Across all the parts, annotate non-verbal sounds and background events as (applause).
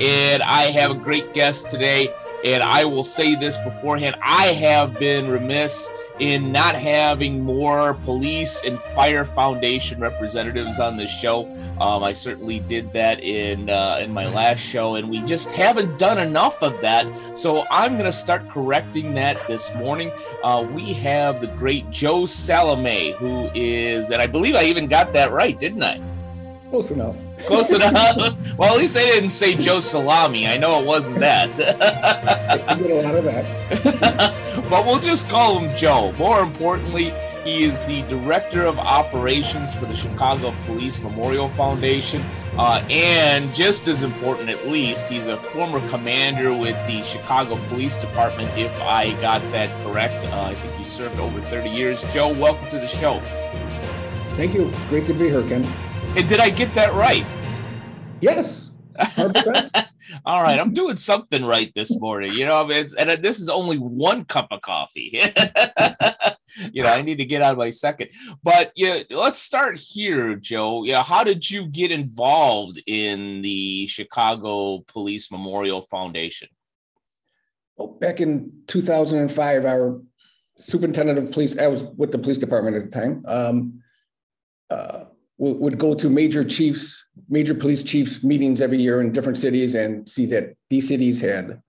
and I have a great guest today. And I will say this beforehand I have been remiss in not having more police and fire foundation representatives on the show. Um, I certainly did that in uh, in my last show, and we just haven't done enough of that. So I'm going to start correcting that this morning. Uh, we have the great Joe Salome, who is, and I believe I even got that right, didn't I? Close enough. Close enough. (laughs) well, at least they didn't say Joe Salami. I know it wasn't that. (laughs) Get a lot of that. (laughs) but we'll just call him Joe. More importantly, he is the director of operations for the Chicago Police Memorial Foundation. Uh, and just as important, at least, he's a former commander with the Chicago Police Department, if I got that correct. Uh, I think you served over 30 years. Joe, welcome to the show. Thank you. Great to be here, Ken. And did I get that right? Yes. (laughs) All right, I'm doing something right this morning. You know, it's, and this is only one cup of coffee. (laughs) you know, I need to get on my second. But yeah, let's start here, Joe. Yeah, how did you get involved in the Chicago Police Memorial Foundation? Well, back in 2005, our superintendent of police, I was with the police department at the time. Um, uh, would go to major chiefs, major police chiefs meetings every year in different cities and see that these cities had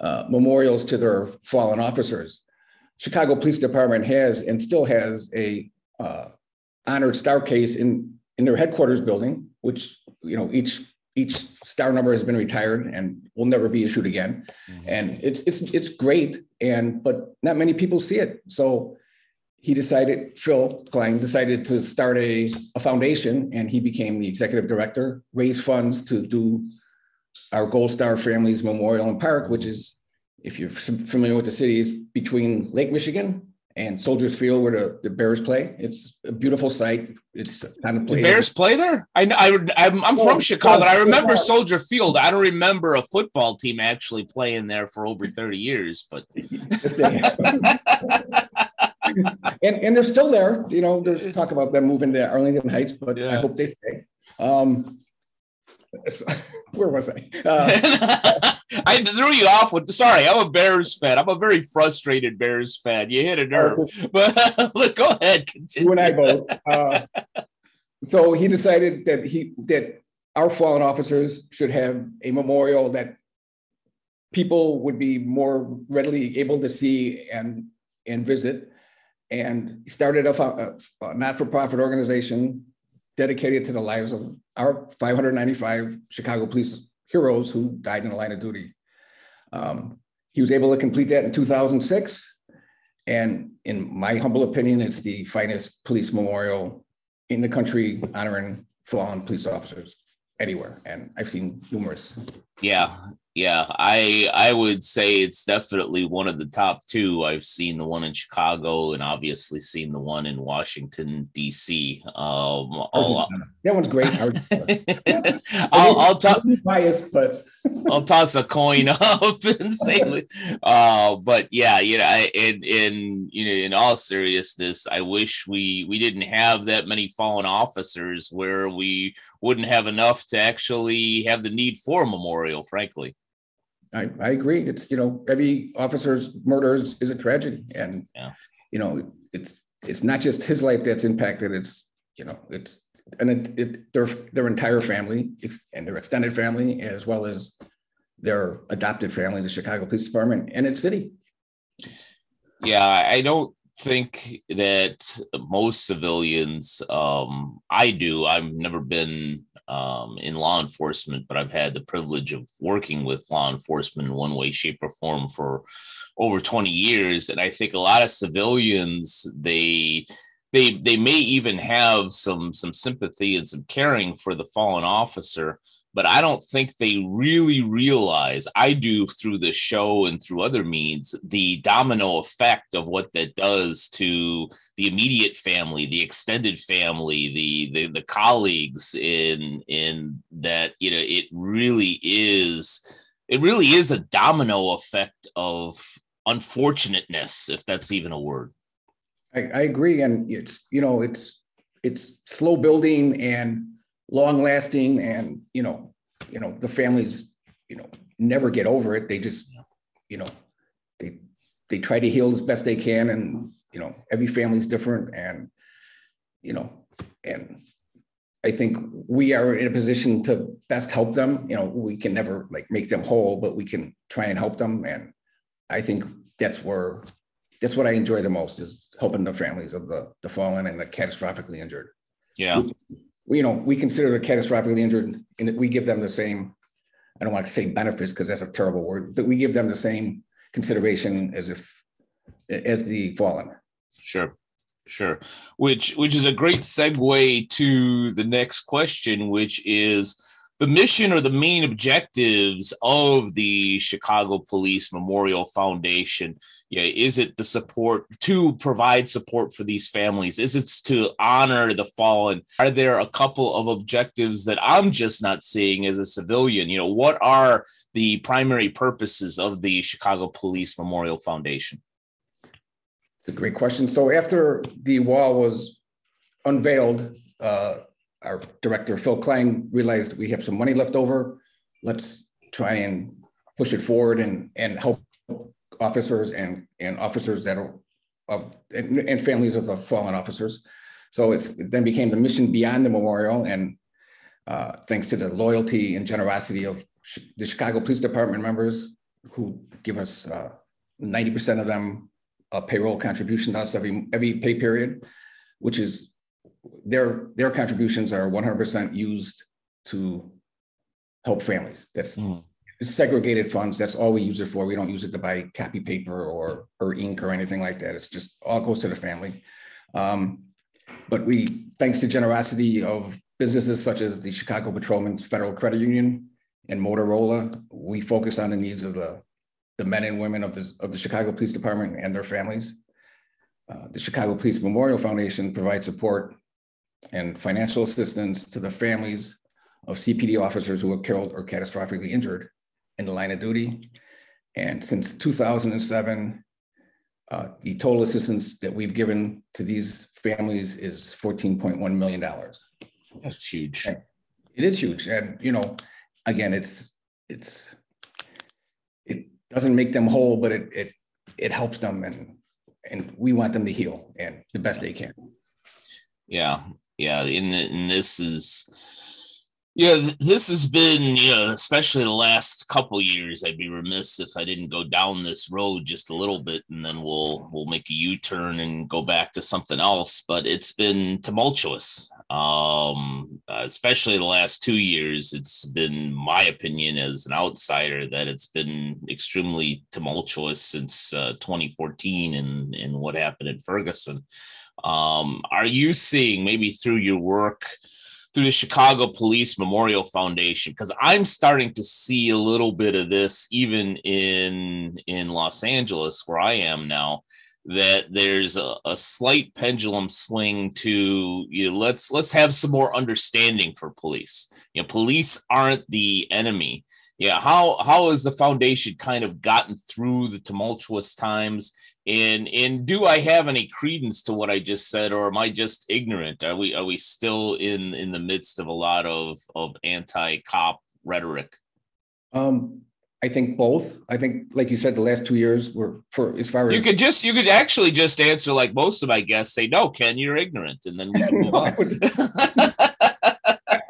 uh, memorials to their fallen officers. Chicago Police Department has and still has a uh, honored star case in in their headquarters building, which you know each each star number has been retired and will never be issued again. Mm-hmm. And it's it's it's great, and but not many people see it. So he decided, Phil Cline decided to start a, a foundation and he became the executive director, raise funds to do our Gold Star Families Memorial and Park, which is, if you're familiar with the city, is between Lake Michigan and Soldiers Field where the, the Bears play. It's a beautiful site. It's kind of play. The Bears play there? I, I, I'm, I'm from oh, Chicago. But I remember Soldier Field. I don't remember a football team actually playing there for over 30 years, but. (laughs) (laughs) and and they're still there. You know, there's talk about them moving to Arlington Heights, but yeah. I hope they stay. Um, (laughs) where was I? Uh, (laughs) I threw you off with. Sorry, I'm a Bears fan. I'm a very frustrated Bears fan. You hit a nerve, (laughs) but look, go ahead. Continue. You and I both. Uh, so he decided that he that our fallen officers should have a memorial that people would be more readily able to see and and visit and started a, a not-for-profit organization dedicated to the lives of our 595 Chicago police heroes who died in the line of duty. Um, he was able to complete that in 2006. And in my humble opinion, it's the finest police memorial in the country honoring fallen police officers anywhere. And I've seen numerous. Yeah, yeah, I I would say it's definitely one of the top two. I've seen the one in Chicago and obviously seen the one in Washington D.C. Um, all, that one's great. (laughs) I'll, I'll toss biased, but (laughs) I'll toss a coin up and say, (laughs) uh, but yeah, you know, in in you know, in all seriousness, I wish we we didn't have that many fallen officers where we wouldn't have enough to actually have the need for a memorial. Frankly. I, I agree. It's you know every officer's murder is, is a tragedy, and yeah. you know it's it's not just his life that's impacted. It's you know it's and it, it their their entire family and their extended family as well as their adopted family, the Chicago Police Department and its city. Yeah, I don't think that most civilians um, i do i've never been um, in law enforcement but i've had the privilege of working with law enforcement in one way shape or form for over 20 years and i think a lot of civilians they they they may even have some some sympathy and some caring for the fallen officer but I don't think they really realize. I do through the show and through other means the domino effect of what that does to the immediate family, the extended family, the the, the colleagues in in that you know it really is it really is a domino effect of unfortunateness, if that's even a word. I, I agree, and it's you know it's it's slow building and long lasting, and you know you know the families you know never get over it. They just you know they they try to heal as best they can, and you know every family's different, and you know and I think we are in a position to best help them. You know, we can never like make them whole, but we can try and help them. And I think that's where that's what I enjoy the most is helping the families of the the fallen and the catastrophically injured. Yeah. You know, we consider the catastrophically injured and we give them the same, I don't want to say benefits because that's a terrible word, but we give them the same consideration as if as the fallen. Sure. Sure. Which which is a great segue to the next question, which is the mission or the main objectives of the Chicago Police Memorial Foundation? Yeah, is it the support to provide support for these families? Is it to honor the fallen? Are there a couple of objectives that I'm just not seeing as a civilian? You know, what are the primary purposes of the Chicago Police Memorial Foundation? It's a great question. So after the wall was unveiled, uh, our director, Phil Cline, realized we have some money left over. Let's try and push it forward and, and help officers and, and officers that are of and, and families of the fallen officers. So it's it then became the mission beyond the memorial. And uh, thanks to the loyalty and generosity of the Chicago Police Department members who give us uh, 90% of them a payroll contribution to us every every pay period, which is their their contributions are 100% used to help families. That's mm. segregated funds. That's all we use it for. We don't use it to buy copy paper or or ink or anything like that. It's just all goes to the family. Um, but we, thanks to generosity of businesses such as the Chicago Patrolmen's Federal Credit Union and Motorola, we focus on the needs of the the men and women of the, of the Chicago Police Department and their families. Uh, the Chicago Police Memorial Foundation provides support and financial assistance to the families of CPD officers who were killed or catastrophically injured in the line of duty. And since 2007, uh, the total assistance that we've given to these families is $14.1 million. That's huge. And it is huge. And, you know, again, it's, it's, it doesn't make them whole, but it, it, it helps them and, and we want them to heal and the best they can. Yeah yeah and, and this is yeah this has been you know especially the last couple years i'd be remiss if i didn't go down this road just a little bit and then we'll we'll make a u-turn and go back to something else but it's been tumultuous um especially the last two years it's been my opinion as an outsider that it's been extremely tumultuous since uh, 2014 and and what happened in ferguson um, are you seeing maybe through your work through the Chicago Police Memorial Foundation? Because I'm starting to see a little bit of this even in in Los Angeles, where I am now. That there's a, a slight pendulum swing to you know, let's let's have some more understanding for police. You know, police aren't the enemy. Yeah how how has the foundation kind of gotten through the tumultuous times? And and do i have any credence to what i just said or am i just ignorant? Are we are we still in in the midst of a lot of of anti-cop rhetoric? Um i think both. I think like you said the last two years were for as far as you could just you could actually just answer like most of my guests say no ken you're ignorant and then we can move (laughs) on.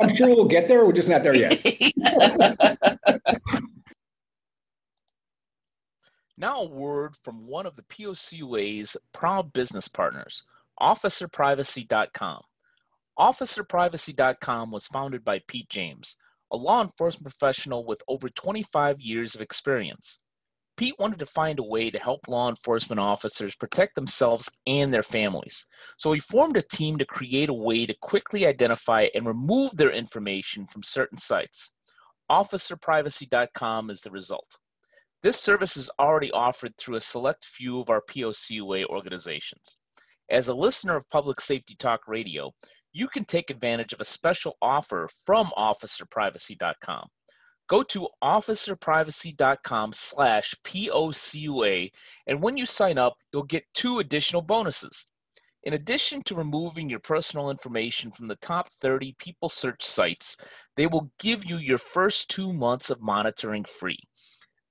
I'm sure we'll get there we're just not there yet. (laughs) Now, a word from one of the POCUA's proud business partners, OfficerPrivacy.com. OfficerPrivacy.com was founded by Pete James, a law enforcement professional with over 25 years of experience. Pete wanted to find a way to help law enforcement officers protect themselves and their families. So he formed a team to create a way to quickly identify and remove their information from certain sites. officerprivacy.com is the result. This service is already offered through a select few of our POCUA organizations. As a listener of Public Safety Talk Radio, you can take advantage of a special offer from officerprivacy.com. Go to officerprivacy.com slash POCUA, and when you sign up, you'll get two additional bonuses. In addition to removing your personal information from the top 30 people search sites, they will give you your first two months of monitoring free.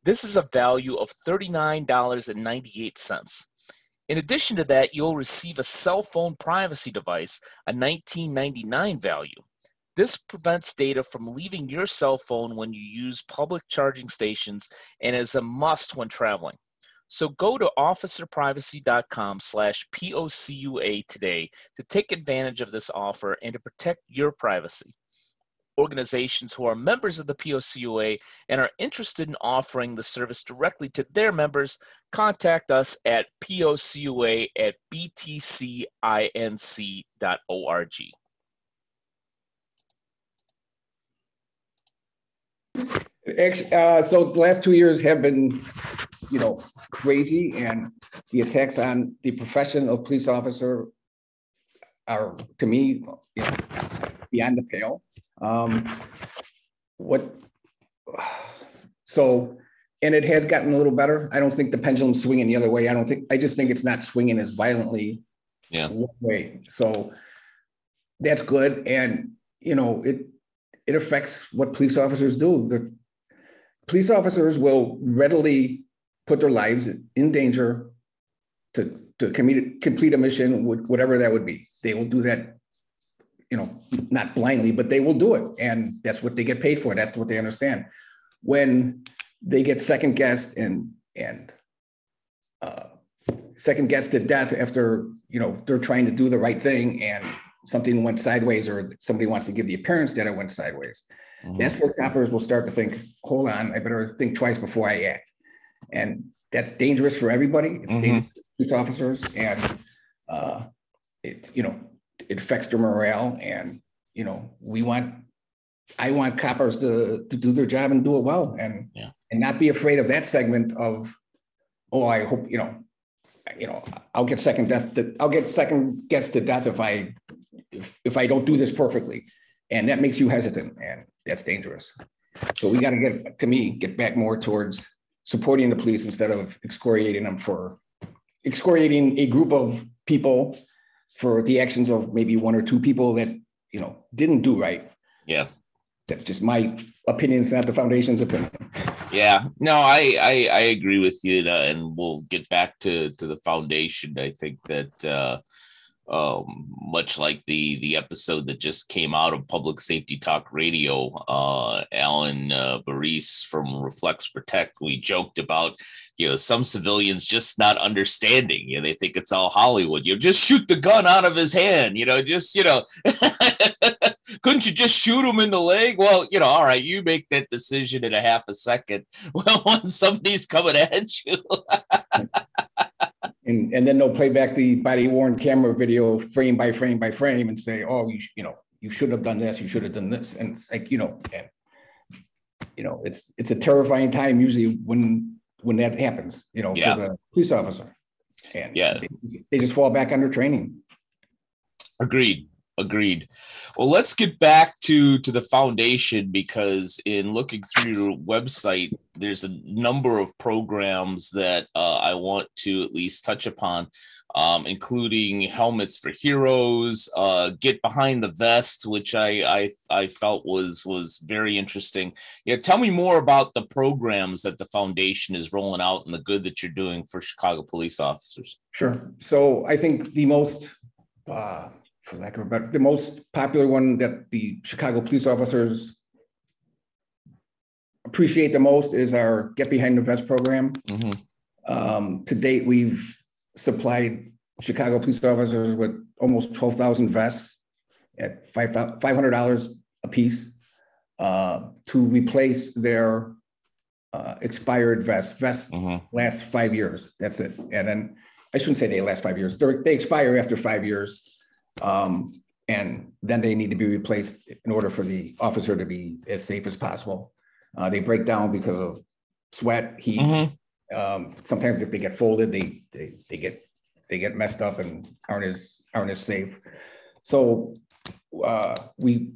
This is a value of $39.98. In addition to that, you'll receive a cell phone privacy device, a $19.99 value. This prevents data from leaving your cell phone when you use public charging stations and is a must when traveling. So go to officerprivacy.com slash POCUA today to take advantage of this offer and to protect your privacy. Organizations who are members of the POCUA and are interested in offering the service directly to their members, contact us at POCUA at btcinc.org. Uh, so the last two years have been, you know, crazy, and the attacks on the profession of police officer are, to me, you know, beyond the pale. Um, what? So, and it has gotten a little better. I don't think the pendulum's swinging the other way. I don't think. I just think it's not swinging as violently. Yeah. One way. So that's good, and you know it it affects what police officers do. The police officers will readily put their lives in danger to, to commit, complete a mission, whatever that would be. They will do that, you know, not blindly, but they will do it. And that's what they get paid for. That's what they understand. When they get second guessed and, and, uh, second guessed to death after, you know, they're trying to do the right thing and something went sideways or somebody wants to give the appearance that it went sideways. Mm-hmm. That's where coppers will start to think, hold on, I better think twice before I act. And that's dangerous for everybody. It's mm-hmm. dangerous for police officers and uh, it, you know, it affects their morale. And, you know, we want, I want coppers to, to do their job and do it well and, yeah. and not be afraid of that segment of, oh, I hope, you know, you know, I'll get second death. To, I'll get second guess to death if I if, if I don't do this perfectly. And that makes you hesitant and that's dangerous. So we got to get, to me, get back more towards supporting the police instead of excoriating them for excoriating a group of people for the actions of maybe one or two people that, you know, didn't do right. Yeah. That's just my opinion. It's not the foundation's opinion. Yeah, no, I, I, I agree with you, and we'll get back to to the foundation. I think that uh, um, much like the the episode that just came out of Public Safety Talk Radio. Uh, Alan uh, Baris from Reflex Protect, we joked about, you know, some civilians just not understanding. You know, they think it's all Hollywood. You know, just shoot the gun out of his hand. You know, just you know, (laughs) couldn't you just shoot him in the leg? Well, you know, all right, you make that decision in a half a second. (laughs) Well, when somebody's coming at you. (laughs) and and then they'll play back the body worn camera video frame by frame by frame and say, oh, you you know you should have done this, you should have done this, and it's like you know, and, you know, it's it's a terrifying time usually when when that happens, you know, yeah. for the police officer, and yeah, they, they just fall back under training. Agreed. Agreed. Well, let's get back to to the foundation because in looking through your website, there's a number of programs that uh, I want to at least touch upon, um, including helmets for heroes, uh, get behind the vest, which I, I I felt was was very interesting. Yeah, tell me more about the programs that the foundation is rolling out and the good that you're doing for Chicago police officers. Sure. So I think the most uh, for lack of a better, the most popular one that the Chicago police officers appreciate the most is our Get Behind the Vest program. Mm-hmm. Um, to date, we've supplied Chicago police officers with almost 12,000 vests at $500 a piece uh, to replace their uh, expired vests. Vests mm-hmm. last five years. That's it. And then I shouldn't say they last five years. They're, they expire after five years. Um, and then they need to be replaced in order for the officer to be as safe as possible. Uh, they break down because of sweat, heat. Mm-hmm. Um, sometimes if they get folded, they, they they get they get messed up and aren't as aren't as safe. So uh, we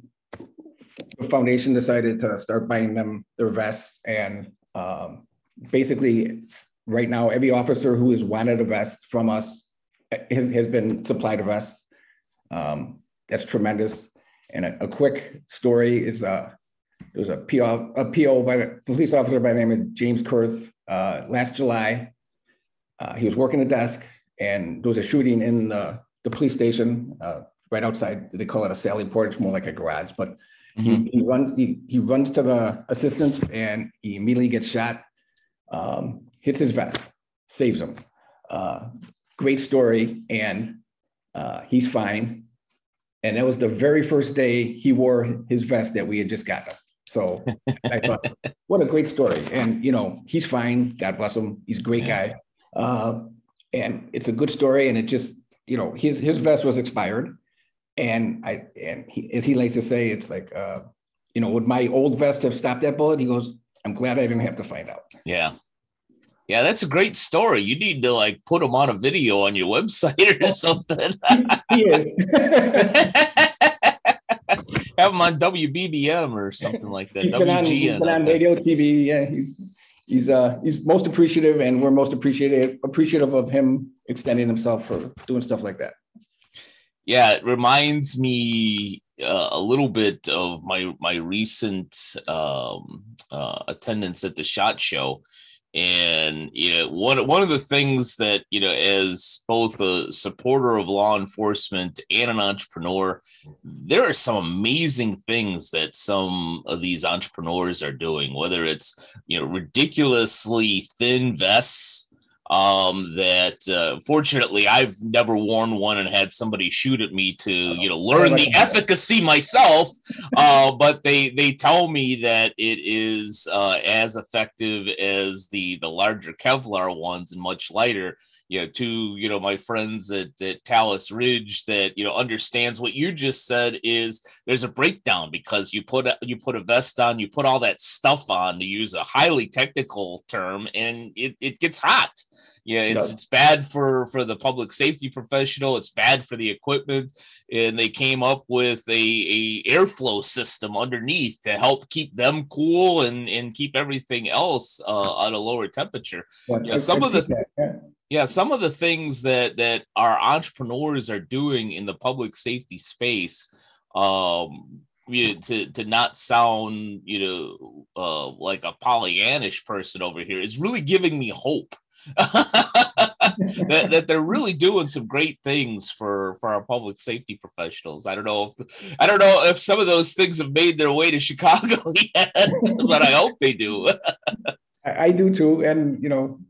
the foundation decided to start buying them their vests and um, basically right now every officer who has wanted a vest from us has, has been supplied a vest. Um, that's tremendous. And a, a, quick story is uh, there was a PO, a PO by the police officer by the name of James Kurth uh, last July. Uh, he was working the desk and there was a shooting in the, the police station uh, right outside. They call it a sally port. It's more like a garage, but mm-hmm. he, he, runs he, he runs to the assistance and he immediately gets shot. Um, hits his vest, saves him. Uh, great story, and uh, he's fine. And that was the very first day he wore his vest that we had just gotten. So I thought, (laughs) what a great story. And, you know, he's fine. God bless him. He's a great guy. Uh, and it's a good story. And it just, you know, his, his vest was expired. And I, and he, as he likes to say, it's like, uh, you know, would my old vest have stopped that bullet? He goes, I'm glad I didn't have to find out. Yeah. Yeah, that's a great story. You need to like put him on a video on your website or something. (laughs) he is. (laughs) Have him on WBBM or something like that. He's been on, he's been on radio, TV. Yeah, he's he's uh he's most appreciative, and we're most appreciative appreciative of him extending himself for doing stuff like that. Yeah, it reminds me uh, a little bit of my my recent um, uh, attendance at the Shot Show and you know one one of the things that you know as both a supporter of law enforcement and an entrepreneur there are some amazing things that some of these entrepreneurs are doing whether it's you know ridiculously thin vests um, that uh, fortunately I've never worn one and had somebody shoot at me to you know learn the efficacy myself. Uh, but they they tell me that it is uh, as effective as the the larger Kevlar ones and much lighter. You know, to you know my friends at, at Talus Ridge that you know understands what you just said is there's a breakdown because you put a, you put a vest on, you put all that stuff on to use a highly technical term, and it, it gets hot yeah, it's no. it's bad for for the public safety professional. It's bad for the equipment, and they came up with a, a airflow system underneath to help keep them cool and and keep everything else uh, at a lower temperature. Yeah, some I, of the that, yeah. yeah, some of the things that that our entrepreneurs are doing in the public safety space um you know, to to not sound you know uh, like a Pollyannish person over here is really giving me hope (laughs) that, that they're really doing some great things for for our public safety professionals. I don't know if I don't know if some of those things have made their way to Chicago (laughs) yet, but I hope they do. (laughs) I do too, and you know,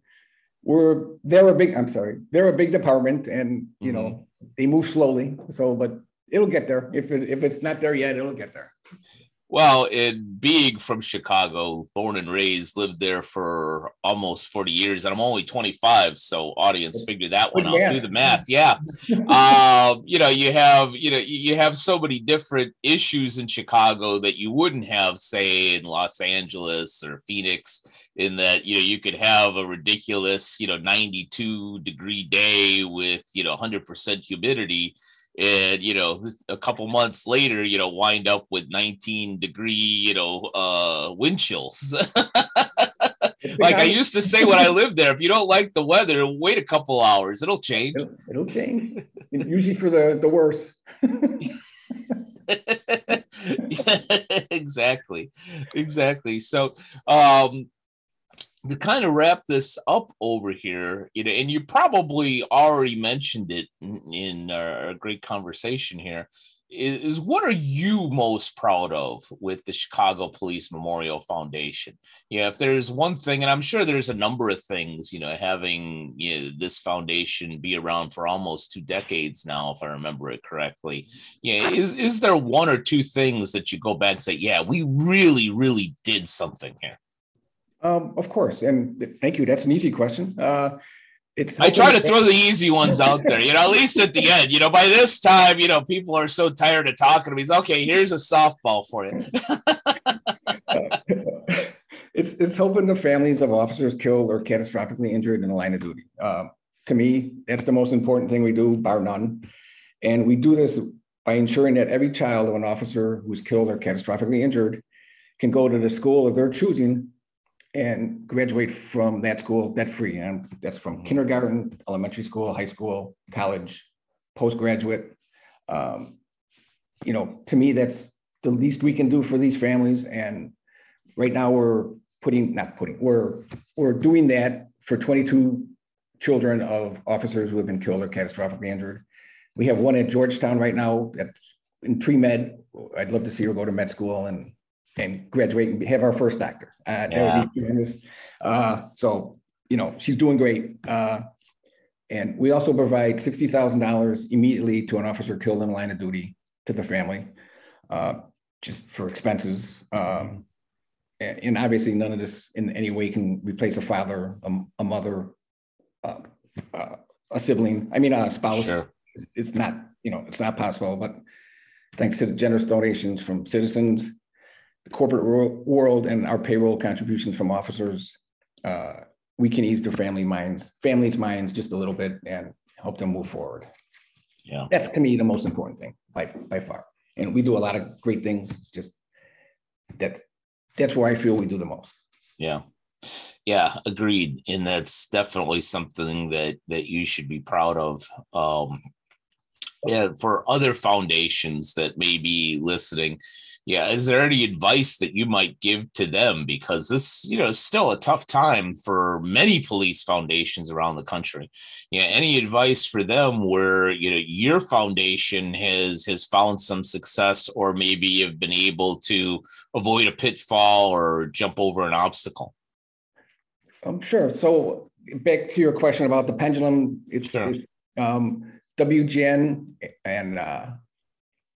we're they're a big. I'm sorry, they're a big department, and you mm-hmm. know they move slowly. So, but it'll get there. If it, if it's not there yet, it'll get there. Well, in being from Chicago, born and raised, lived there for almost 40 years, and I'm only 25. So, audience, figure that one out. Do the math. Yeah. (laughs) um, you know, you have, you know, you have so many different issues in Chicago that you wouldn't have, say, in Los Angeles or Phoenix, in that, you know, you could have a ridiculous, you know, 92 degree day with, you know, 100% humidity and you know a couple months later you know wind up with 19 degree you know uh wind chills. (laughs) Like i used to say when i lived there if you don't like the weather wait a couple hours it'll change. It'll, it'll change. Usually for the the worse. (laughs) Exactly. Exactly. So um to kind of wrap this up over here, you know, and you probably already mentioned it in, in uh, our great conversation here, is what are you most proud of with the Chicago Police Memorial Foundation? Yeah, if there's one thing, and I'm sure there's a number of things, you know, having you know, this foundation be around for almost two decades now, if I remember it correctly. Yeah, is is there one or two things that you go back and say, yeah, we really, really did something here? Um, of course, and thank you. That's an easy question. Uh, it's I try to throw the easy ones out there, you know, at least at the end. You know, by this time, you know, people are so tired of talking to me. He's okay. Here's a softball for you. (laughs) it's it's helping the families of officers killed or catastrophically injured in the line of duty. Uh, to me, that's the most important thing we do, bar none. And we do this by ensuring that every child of an officer who's killed or catastrophically injured can go to the school of their choosing and graduate from that school debt free. And that's from kindergarten, elementary school, high school, college, postgraduate. Um, you know, to me, that's the least we can do for these families. And right now we're putting, not putting, we're, we're doing that for 22 children of officers who have been killed or catastrophically injured. We have one at Georgetown right now that's in pre-med. I'd love to see her go to med school and, and graduate and have our first doctor. Uh, that would be tremendous. Uh, so, you know, she's doing great. Uh, and we also provide $60,000 immediately to an officer killed in line of duty to the family, uh, just for expenses. Um, and, and obviously none of this in any way can replace a father, a, a mother, uh, uh, a sibling, I mean, a spouse. Sure. It's, it's not, you know, it's not possible, but thanks to the generous donations from citizens, the corporate wor- world, and our payroll contributions from officers, uh, we can ease their family minds, families' minds just a little bit and help them move forward. Yeah. That's to me the most important thing by, by far. And we do a lot of great things. It's just that, that's where I feel we do the most. Yeah. Yeah, agreed. And that's definitely something that that you should be proud of. Um yeah, for other foundations that may be listening, yeah, is there any advice that you might give to them? Because this, you know, is still a tough time for many police foundations around the country. Yeah, any advice for them where you know your foundation has has found some success, or maybe you've been able to avoid a pitfall or jump over an obstacle? Um, sure. So back to your question about the pendulum, it's, Sure. it's, um, WGN and, uh,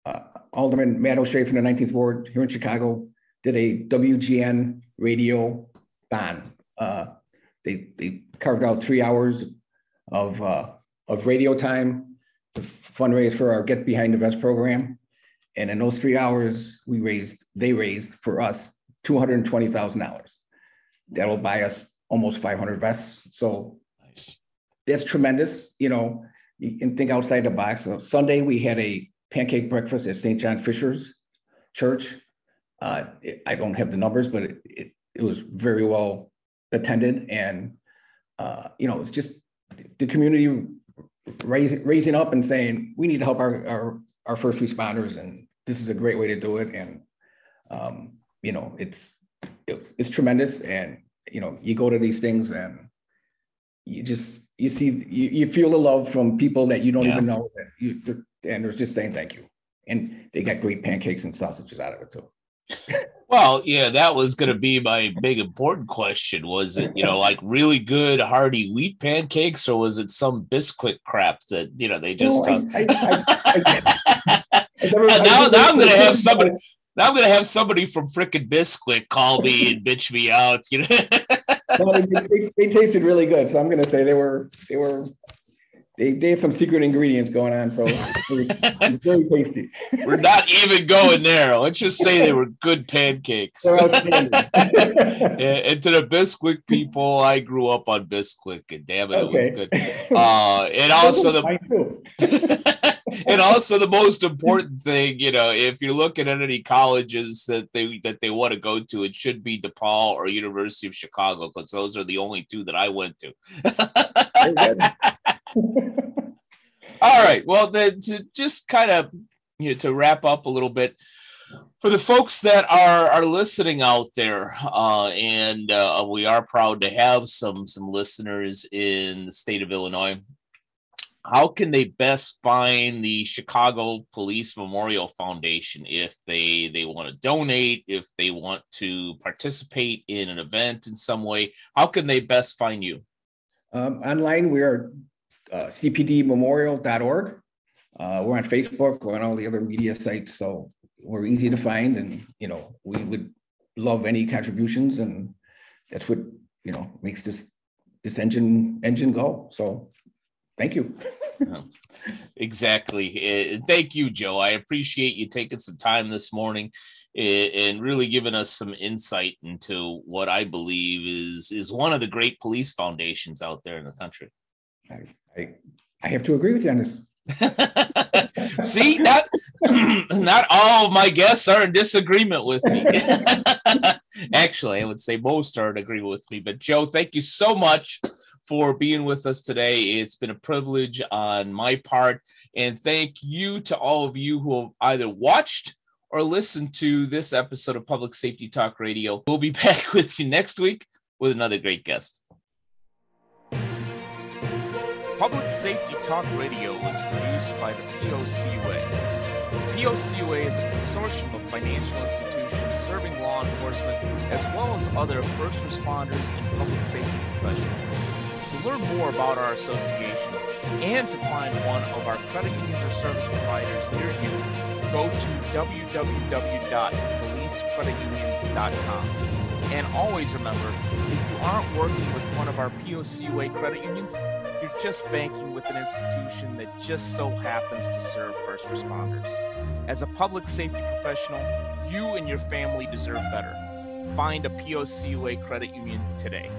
uh, Alderman Matt O'Shea from the nineteenth ward here in Chicago did a WGN radio bond. Uh, they, they carved out three hours of, uh, of radio time to fundraise for our Get Behind the Vest program. And in those three hours, we raised, they raised for us, two hundred and twenty thousand dollars. That'll buy us almost five hundred vests. So Nice. that's tremendous, you know, you can think outside the box. So Sunday, we had a pancake breakfast at St. John Fisher's Church. Uh, it- I don't have the numbers, but it, it, it was very well attended and, uh, you know, it's just the community raising, raising up and saying, we need to help our, our, our first responders and this is a great way to do it. And, um, you know, it's, it's, it's tremendous and, you know, you go to these things and you just you see you, you feel the love from people that you don't Yeah. even know that you and they're just saying thank you and they got great pancakes and sausages out of it too (laughs) Well, yeah, that was going to be my big important question. Was it, you know, like really good hearty wheat pancakes, or was it some biscuit crap that you know they just? No, uh, I- I- I (laughs) never- now, now I'm going to have somebody. Now I'm going to have somebody from frickin' Bisquick call me and bitch me out. You know. (laughs) No, they, they, they tasted really good so i'm going to say they were they were they, they have some secret ingredients going on so it was very tasty (laughs) We're not even going there. Let's just say they were good pancakes. (laughs) And, and to the Bisquick people, I grew up on Bisquick, and damn it, it was good. Uh, and (laughs) also the and also the most important thing, you know, if you're looking at any colleges that they that they want to go to, it should be DePaul or University of Chicago because those are the only two that I went to. All right. Well, then to just kind of you know to wrap up a little bit for the folks that are are listening out there, uh, and uh, we are proud to have some some listeners in the state of Illinois. How can they best find the Chicago Police Memorial Foundation if they they want to donate, if they want to participate in an event in some way? How can they best find you? Um, online, we are uh, cpdmemorial.org. Uh, we're on Facebook, we're on all the other media sites, so we're easy to find and, you know, we would love any contributions and that's what, you know, makes this, this engine, engine go. So, thank you. (laughs) Exactly. Uh, Thank you, Joe. I appreciate you taking some time this morning and really giving us some insight into what I believe is is one of the great police foundations out there in the country. I, I, have to agree with you on this. (laughs) See, not (clears throat) not all of my guests are in disagreement with me. (laughs) Actually, I would say most are in agreement with me. But Joe, thank you so much for being with us today. It's been a privilege on my part, and thank you to all of you who have either watched or listened to this episode of Public Safety Talk Radio. We'll be (laughs) back with you next week with another great guest. Public Safety Talk Radio is produced by the POCUA. POCUA is a consortium of financial institutions serving law enforcement as well as other first responders and public safety professionals. To learn more about our association and to find one of our credit unions or service providers near you, go to www.policecreditunions.com. And always remember, if you aren't working with one of our POCUA credit unions, just banking with an institution that just so happens to serve first responders. As a public safety professional, you and your family deserve better. Find a POCUA credit union today.